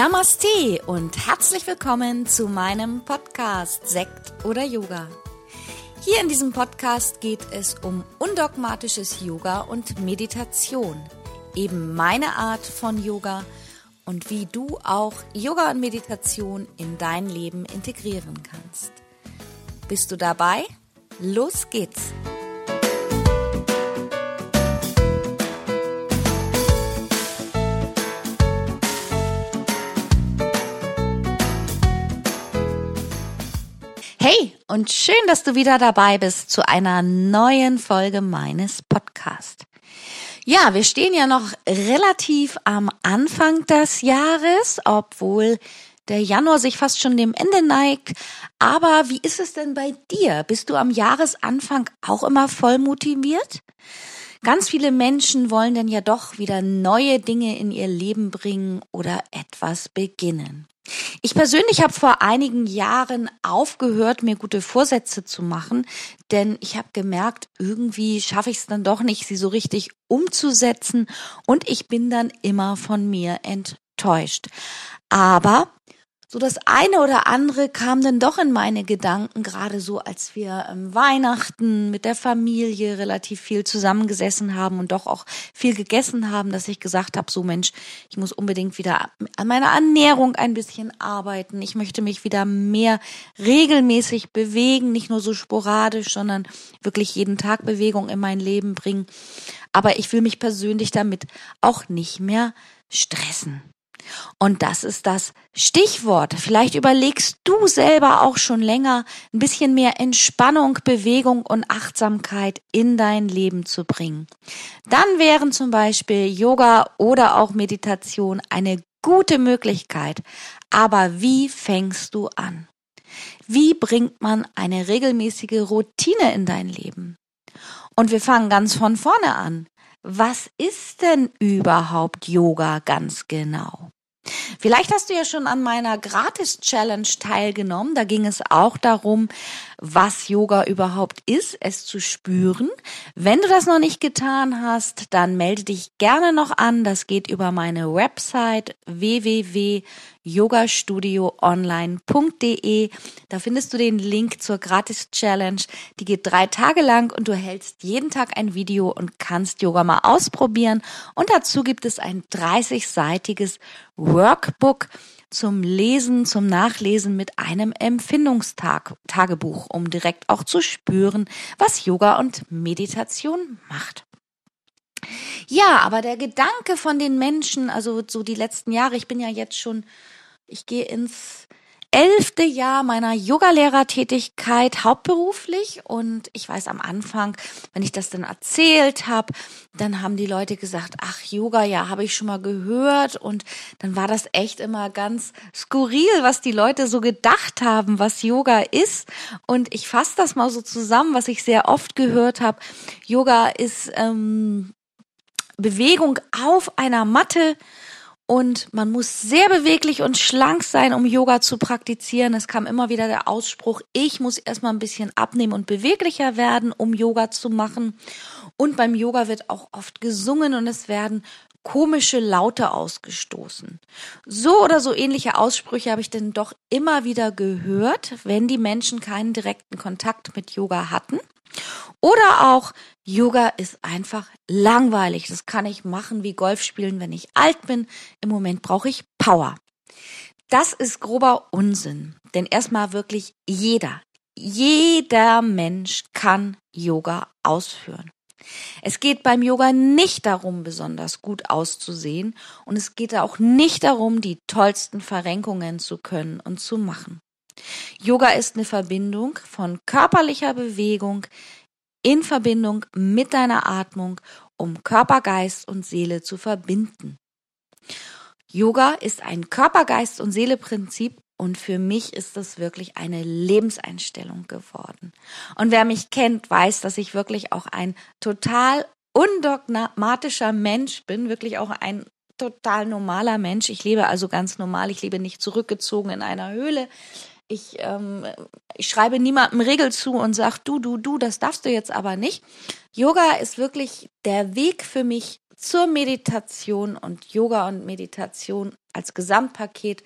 Namaste und herzlich willkommen zu meinem Podcast Sekt oder Yoga. Hier in diesem Podcast geht es um undogmatisches Yoga und Meditation, eben meine Art von Yoga und wie du auch Yoga und Meditation in dein Leben integrieren kannst. Bist du dabei? Los geht's! Und schön, dass du wieder dabei bist zu einer neuen Folge meines Podcasts. Ja, wir stehen ja noch relativ am Anfang des Jahres, obwohl der Januar sich fast schon dem Ende neigt. Aber wie ist es denn bei dir? Bist du am Jahresanfang auch immer voll motiviert? Ganz viele Menschen wollen denn ja doch wieder neue Dinge in ihr Leben bringen oder etwas beginnen. Ich persönlich habe vor einigen Jahren aufgehört, mir gute Vorsätze zu machen, denn ich habe gemerkt, irgendwie schaffe ich es dann doch nicht, sie so richtig umzusetzen und ich bin dann immer von mir enttäuscht. Aber so das eine oder andere kam dann doch in meine Gedanken, gerade so, als wir ähm, Weihnachten mit der Familie relativ viel zusammengesessen haben und doch auch viel gegessen haben, dass ich gesagt habe, so Mensch, ich muss unbedingt wieder an meiner Ernährung ein bisschen arbeiten. Ich möchte mich wieder mehr regelmäßig bewegen, nicht nur so sporadisch, sondern wirklich jeden Tag Bewegung in mein Leben bringen. Aber ich will mich persönlich damit auch nicht mehr stressen. Und das ist das Stichwort. Vielleicht überlegst du selber auch schon länger, ein bisschen mehr Entspannung, Bewegung und Achtsamkeit in dein Leben zu bringen. Dann wären zum Beispiel Yoga oder auch Meditation eine gute Möglichkeit. Aber wie fängst du an? Wie bringt man eine regelmäßige Routine in dein Leben? Und wir fangen ganz von vorne an. Was ist denn überhaupt Yoga ganz genau? Vielleicht hast du ja schon an meiner Gratis-Challenge teilgenommen. Da ging es auch darum, was Yoga überhaupt ist, es zu spüren. Wenn du das noch nicht getan hast, dann melde dich gerne noch an. Das geht über meine Website www.yogastudioonline.de. Da findest du den Link zur Gratis-Challenge. Die geht drei Tage lang und du hältst jeden Tag ein Video und kannst Yoga mal ausprobieren. Und dazu gibt es ein 30-seitiges Workbook zum Lesen, zum Nachlesen mit einem Empfindungstagebuch, um direkt auch zu spüren, was Yoga und Meditation macht. Ja, aber der Gedanke von den Menschen, also so die letzten Jahre, ich bin ja jetzt schon, ich gehe ins elfte Jahr meiner Yogalehrertätigkeit hauptberuflich und ich weiß am Anfang, wenn ich das dann erzählt habe, dann haben die Leute gesagt, ach Yoga, ja, habe ich schon mal gehört und dann war das echt immer ganz skurril, was die Leute so gedacht haben, was Yoga ist und ich fasse das mal so zusammen, was ich sehr oft gehört habe. Yoga ist ähm, Bewegung auf einer Matte und man muss sehr beweglich und schlank sein, um Yoga zu praktizieren. Es kam immer wieder der Ausspruch, ich muss erstmal ein bisschen abnehmen und beweglicher werden, um Yoga zu machen. Und beim Yoga wird auch oft gesungen und es werden komische Laute ausgestoßen. So oder so ähnliche Aussprüche habe ich denn doch immer wieder gehört, wenn die Menschen keinen direkten Kontakt mit Yoga hatten. Oder auch, Yoga ist einfach langweilig. Das kann ich machen wie Golf spielen, wenn ich alt bin. Im Moment brauche ich Power. Das ist grober Unsinn. Denn erstmal wirklich jeder, jeder Mensch kann Yoga ausführen. Es geht beim Yoga nicht darum, besonders gut auszusehen und es geht auch nicht darum, die tollsten Verrenkungen zu können und zu machen. Yoga ist eine Verbindung von körperlicher Bewegung in Verbindung mit deiner Atmung, um Körper, Geist und Seele zu verbinden. Yoga ist ein Körper, Geist und Seele Prinzip und für mich ist das wirklich eine Lebenseinstellung geworden. Und wer mich kennt, weiß, dass ich wirklich auch ein total undogmatischer Mensch bin, wirklich auch ein total normaler Mensch. Ich lebe also ganz normal. Ich lebe nicht zurückgezogen in einer Höhle ich, ähm, ich schreibe niemandem Regel zu und sag du, du, du, das darfst du jetzt aber nicht, Yoga ist wirklich der Weg für mich zur Meditation und Yoga und Meditation als Gesamtpaket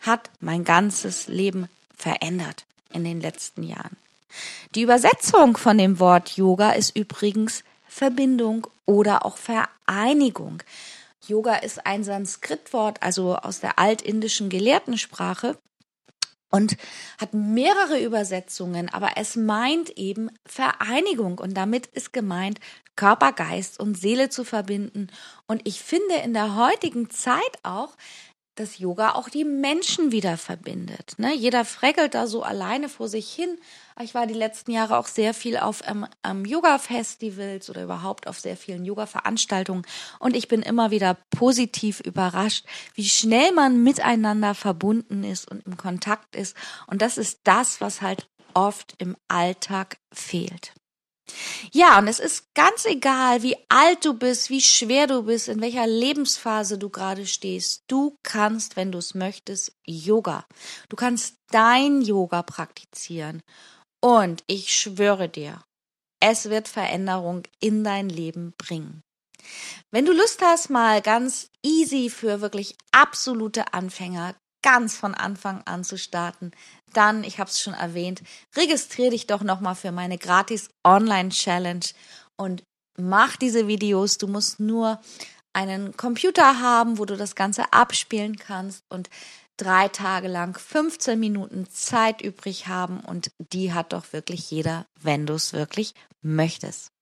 hat mein ganzes Leben verändert in den letzten Jahren. Die Übersetzung von dem Wort Yoga ist übrigens Verbindung oder auch Vereinigung. Yoga ist ein Sanskritwort, also aus der altindischen Gelehrtensprache und hat mehrere Übersetzungen, aber es meint eben Vereinigung und damit ist gemeint, Körper, Geist und Seele zu verbinden. Und ich finde in der heutigen Zeit auch, dass Yoga auch die Menschen wieder verbindet. Ne? Jeder freckelt da so alleine vor sich hin. Ich war die letzten Jahre auch sehr viel auf ähm, Yoga-Festivals oder überhaupt auf sehr vielen Yoga-Veranstaltungen und ich bin immer wieder positiv überrascht, wie schnell man miteinander verbunden ist und im Kontakt ist. Und das ist das, was halt oft im Alltag fehlt. Ja, und es ist ganz egal, wie alt du bist, wie schwer du bist, in welcher Lebensphase du gerade stehst. Du kannst, wenn du es möchtest, Yoga. Du kannst dein Yoga praktizieren. Und ich schwöre dir, es wird Veränderung in dein Leben bringen. Wenn du Lust hast, mal ganz easy für wirklich absolute Anfänger ganz von Anfang an zu starten, dann, ich habe es schon erwähnt, registriere dich doch nochmal für meine gratis Online-Challenge und mach diese Videos. Du musst nur einen Computer haben, wo du das Ganze abspielen kannst und drei Tage lang 15 Minuten Zeit übrig haben und die hat doch wirklich jeder, wenn du es wirklich möchtest.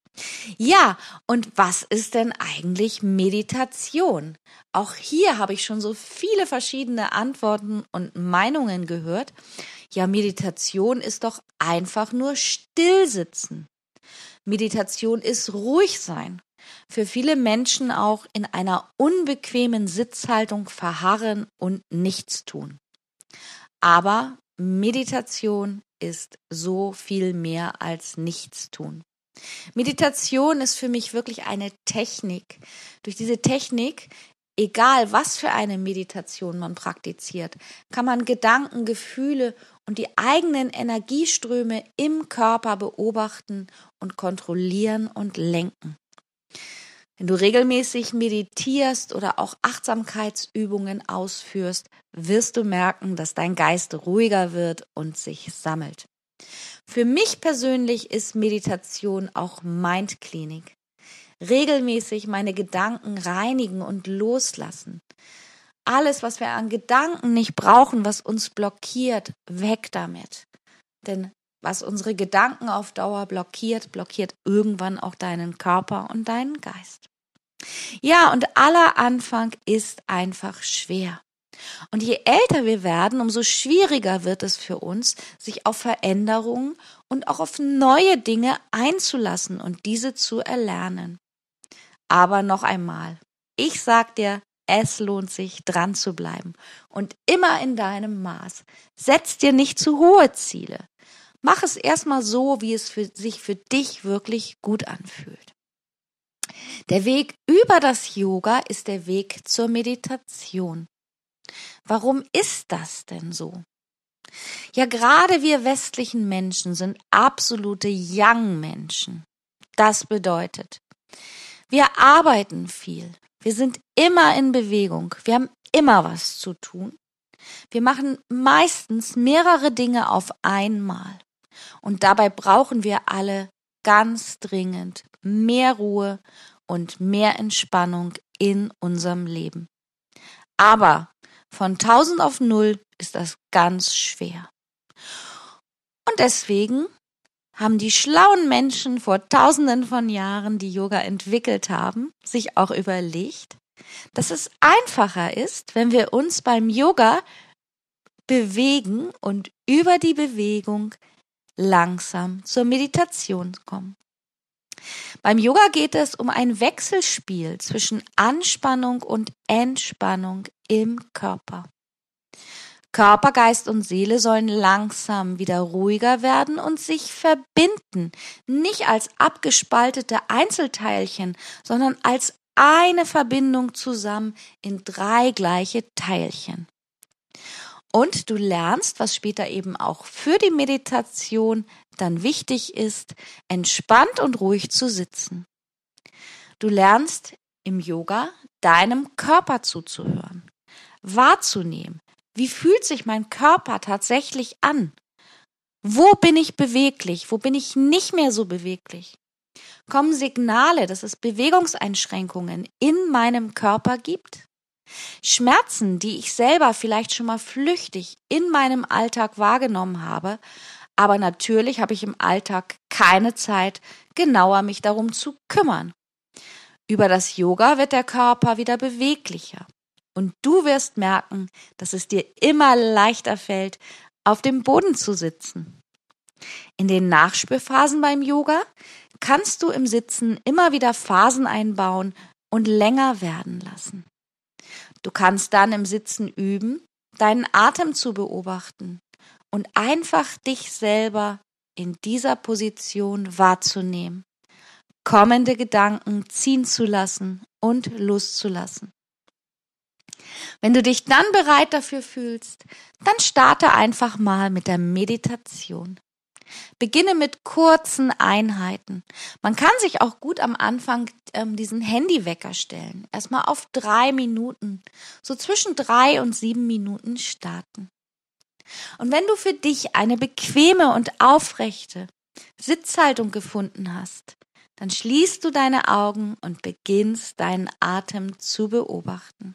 Ja, und was ist denn eigentlich Meditation? Auch hier habe ich schon so viele verschiedene Antworten und Meinungen gehört. Ja, Meditation ist doch einfach nur stillsitzen. Meditation ist ruhig sein. Für viele Menschen auch in einer unbequemen Sitzhaltung verharren und nichts tun. Aber Meditation ist so viel mehr als nichts tun. Meditation ist für mich wirklich eine Technik. Durch diese Technik, egal was für eine Meditation man praktiziert, kann man Gedanken, Gefühle und die eigenen Energieströme im Körper beobachten und kontrollieren und lenken. Wenn du regelmäßig meditierst oder auch Achtsamkeitsübungen ausführst, wirst du merken, dass dein Geist ruhiger wird und sich sammelt. Für mich persönlich ist Meditation auch Mindklinik. Regelmäßig meine Gedanken reinigen und loslassen. Alles, was wir an Gedanken nicht brauchen, was uns blockiert, weg damit. Denn was unsere Gedanken auf Dauer blockiert, blockiert irgendwann auch deinen Körper und deinen Geist. Ja, und aller Anfang ist einfach schwer. Und je älter wir werden, umso schwieriger wird es für uns, sich auf Veränderungen und auch auf neue Dinge einzulassen und diese zu erlernen. Aber noch einmal, ich sag dir, es lohnt sich, dran zu bleiben und immer in deinem Maß. Setz dir nicht zu hohe Ziele. Mach es erstmal so, wie es für, sich für dich wirklich gut anfühlt. Der Weg über das Yoga ist der Weg zur Meditation. Warum ist das denn so? Ja, gerade wir westlichen Menschen sind absolute Young-Menschen. Das bedeutet, wir arbeiten viel. Wir sind immer in Bewegung. Wir haben immer was zu tun. Wir machen meistens mehrere Dinge auf einmal. Und dabei brauchen wir alle ganz dringend mehr Ruhe und mehr Entspannung in unserem Leben. Aber von 1000 auf 0 ist das ganz schwer. Und deswegen haben die schlauen Menschen vor tausenden von Jahren, die Yoga entwickelt haben, sich auch überlegt, dass es einfacher ist, wenn wir uns beim Yoga bewegen und über die Bewegung langsam zur Meditation kommen. Beim Yoga geht es um ein Wechselspiel zwischen Anspannung und Entspannung im Körper. Körper, Geist und Seele sollen langsam wieder ruhiger werden und sich verbinden, nicht als abgespaltete Einzelteilchen, sondern als eine Verbindung zusammen in drei gleiche Teilchen. Und du lernst, was später eben auch für die Meditation dann wichtig ist, entspannt und ruhig zu sitzen. Du lernst im Yoga deinem Körper zuzuhören, wahrzunehmen, wie fühlt sich mein Körper tatsächlich an? Wo bin ich beweglich? Wo bin ich nicht mehr so beweglich? Kommen Signale, dass es Bewegungseinschränkungen in meinem Körper gibt? Schmerzen, die ich selber vielleicht schon mal flüchtig in meinem Alltag wahrgenommen habe, aber natürlich habe ich im Alltag keine Zeit, genauer mich darum zu kümmern. Über das Yoga wird der Körper wieder beweglicher. Und du wirst merken, dass es dir immer leichter fällt, auf dem Boden zu sitzen. In den Nachspürphasen beim Yoga kannst du im Sitzen immer wieder Phasen einbauen und länger werden lassen. Du kannst dann im Sitzen üben, deinen Atem zu beobachten und einfach dich selber in dieser Position wahrzunehmen, kommende Gedanken ziehen zu lassen und loszulassen. Wenn du dich dann bereit dafür fühlst, dann starte einfach mal mit der Meditation. Beginne mit kurzen Einheiten. Man kann sich auch gut am Anfang ähm, diesen Handywecker stellen. Erstmal auf drei Minuten. So zwischen drei und sieben Minuten starten. Und wenn du für dich eine bequeme und aufrechte Sitzhaltung gefunden hast, dann schließt du deine Augen und beginnst deinen Atem zu beobachten.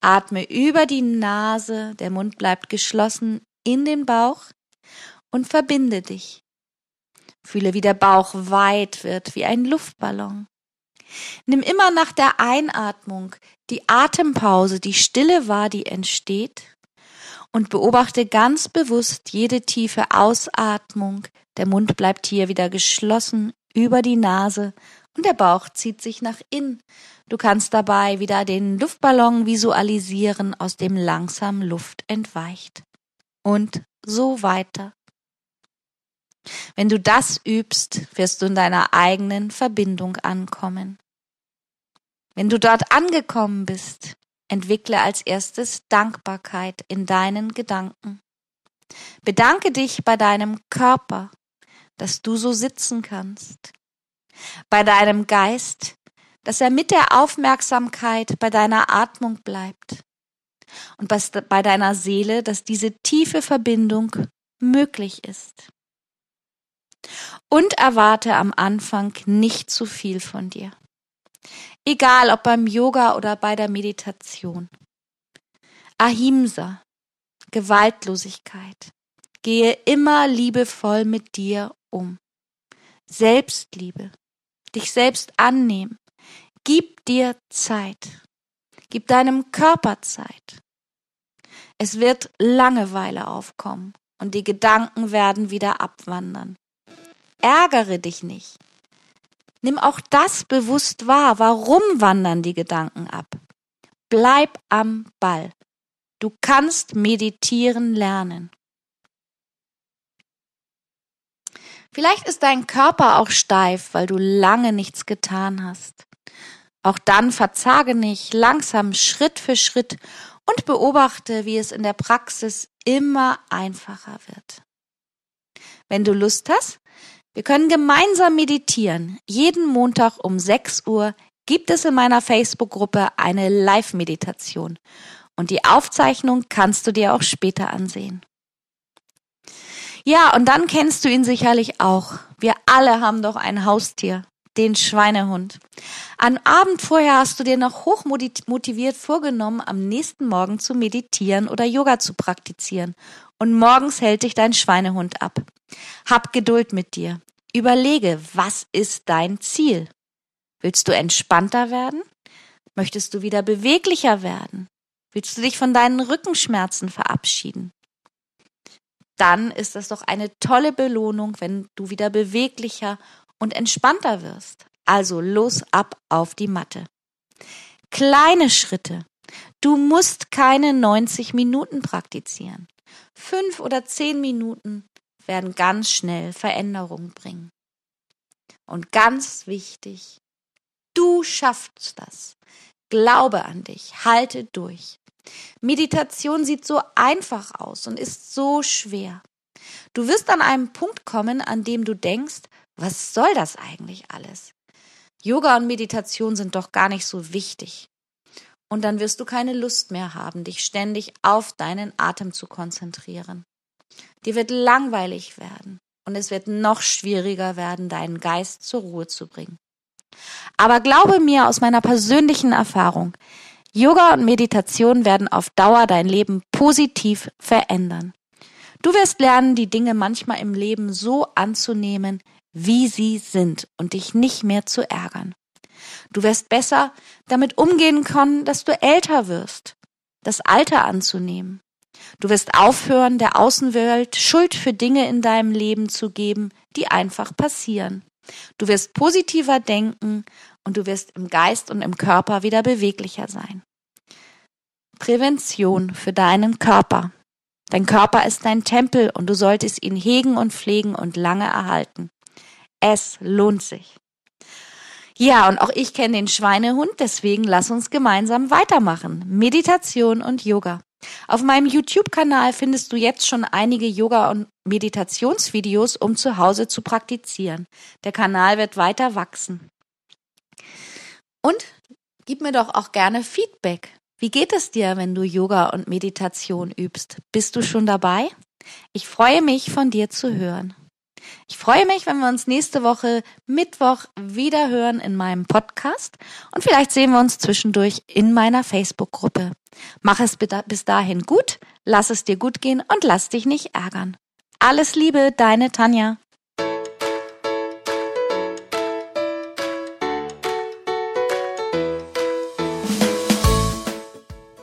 Atme über die Nase, der Mund bleibt geschlossen in den Bauch und verbinde dich. Fühle, wie der Bauch weit wird wie ein Luftballon. Nimm immer nach der Einatmung die Atempause, die Stille wahr, die entsteht, und beobachte ganz bewusst jede tiefe Ausatmung. Der Mund bleibt hier wieder geschlossen über die Nase und der Bauch zieht sich nach innen. Du kannst dabei wieder den Luftballon visualisieren, aus dem langsam Luft entweicht. Und so weiter. Wenn du das übst, wirst du in deiner eigenen Verbindung ankommen. Wenn du dort angekommen bist, entwickle als erstes Dankbarkeit in deinen Gedanken. Bedanke dich bei deinem Körper, dass du so sitzen kannst bei deinem Geist, dass er mit der Aufmerksamkeit bei deiner Atmung bleibt und bei deiner Seele, dass diese tiefe Verbindung möglich ist. Und erwarte am Anfang nicht zu viel von dir. Egal ob beim Yoga oder bei der Meditation. Ahimsa, Gewaltlosigkeit. Gehe immer liebevoll mit dir um. Selbstliebe, dich selbst annehmen. Gib dir Zeit. Gib deinem Körper Zeit. Es wird Langeweile aufkommen und die Gedanken werden wieder abwandern. Ärgere dich nicht. Nimm auch das bewusst wahr. Warum wandern die Gedanken ab? Bleib am Ball. Du kannst meditieren lernen. Vielleicht ist dein Körper auch steif, weil du lange nichts getan hast. Auch dann verzage nicht, langsam Schritt für Schritt und beobachte, wie es in der Praxis immer einfacher wird. Wenn du Lust hast, wir können gemeinsam meditieren. Jeden Montag um 6 Uhr gibt es in meiner Facebook-Gruppe eine Live-Meditation. Und die Aufzeichnung kannst du dir auch später ansehen. Ja, und dann kennst du ihn sicherlich auch. Wir alle haben doch ein Haustier, den Schweinehund. Am Abend vorher hast du dir noch hochmotiviert vorgenommen, am nächsten Morgen zu meditieren oder Yoga zu praktizieren. Und morgens hält dich dein Schweinehund ab. Hab Geduld mit dir. Überlege, was ist dein Ziel? Willst du entspannter werden? Möchtest du wieder beweglicher werden? Willst du dich von deinen Rückenschmerzen verabschieden? dann ist das doch eine tolle Belohnung, wenn du wieder beweglicher und entspannter wirst. Also los ab auf die Matte. Kleine Schritte. Du musst keine 90 Minuten praktizieren. Fünf oder zehn Minuten werden ganz schnell Veränderungen bringen. Und ganz wichtig, du schaffst das. Glaube an dich, halte durch. Meditation sieht so einfach aus und ist so schwer. Du wirst an einem Punkt kommen, an dem du denkst, was soll das eigentlich alles? Yoga und Meditation sind doch gar nicht so wichtig. Und dann wirst du keine Lust mehr haben, dich ständig auf deinen Atem zu konzentrieren. Dir wird langweilig werden und es wird noch schwieriger werden, deinen Geist zur Ruhe zu bringen. Aber glaube mir aus meiner persönlichen Erfahrung, Yoga und Meditation werden auf Dauer dein Leben positiv verändern. Du wirst lernen, die Dinge manchmal im Leben so anzunehmen, wie sie sind und dich nicht mehr zu ärgern. Du wirst besser damit umgehen können, dass du älter wirst, das Alter anzunehmen. Du wirst aufhören, der Außenwelt Schuld für Dinge in deinem Leben zu geben, die einfach passieren. Du wirst positiver denken und du wirst im Geist und im Körper wieder beweglicher sein. Prävention für deinen Körper. Dein Körper ist dein Tempel und du solltest ihn hegen und pflegen und lange erhalten. Es lohnt sich. Ja, und auch ich kenne den Schweinehund, deswegen lass uns gemeinsam weitermachen. Meditation und Yoga. Auf meinem YouTube-Kanal findest du jetzt schon einige Yoga- und Meditationsvideos, um zu Hause zu praktizieren. Der Kanal wird weiter wachsen. Und gib mir doch auch gerne Feedback. Wie geht es dir, wenn du Yoga und Meditation übst? Bist du schon dabei? Ich freue mich, von dir zu hören. Ich freue mich, wenn wir uns nächste Woche Mittwoch wieder hören in meinem Podcast und vielleicht sehen wir uns zwischendurch in meiner Facebook-Gruppe. Mach es bis dahin gut, lass es dir gut gehen und lass dich nicht ärgern. Alles Liebe, deine Tanja.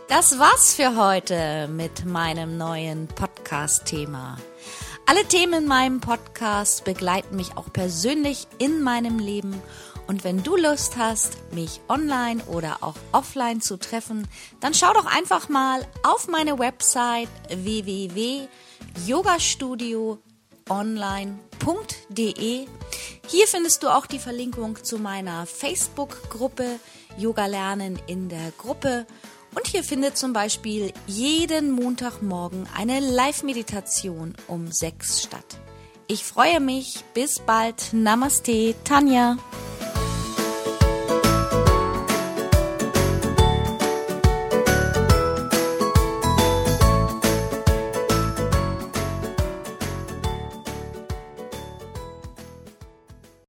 Das war's für heute mit meinem neuen Podcast-Thema. Alle Themen in meinem Podcast begleiten mich auch persönlich in meinem Leben. Und wenn du Lust hast, mich online oder auch offline zu treffen, dann schau doch einfach mal auf meine Website www.yogastudioonline.de. Hier findest du auch die Verlinkung zu meiner Facebook-Gruppe Yoga Lernen in der Gruppe und hier findet zum Beispiel jeden Montagmorgen eine Live-Meditation um sechs statt. Ich freue mich. Bis bald. Namaste, Tanja.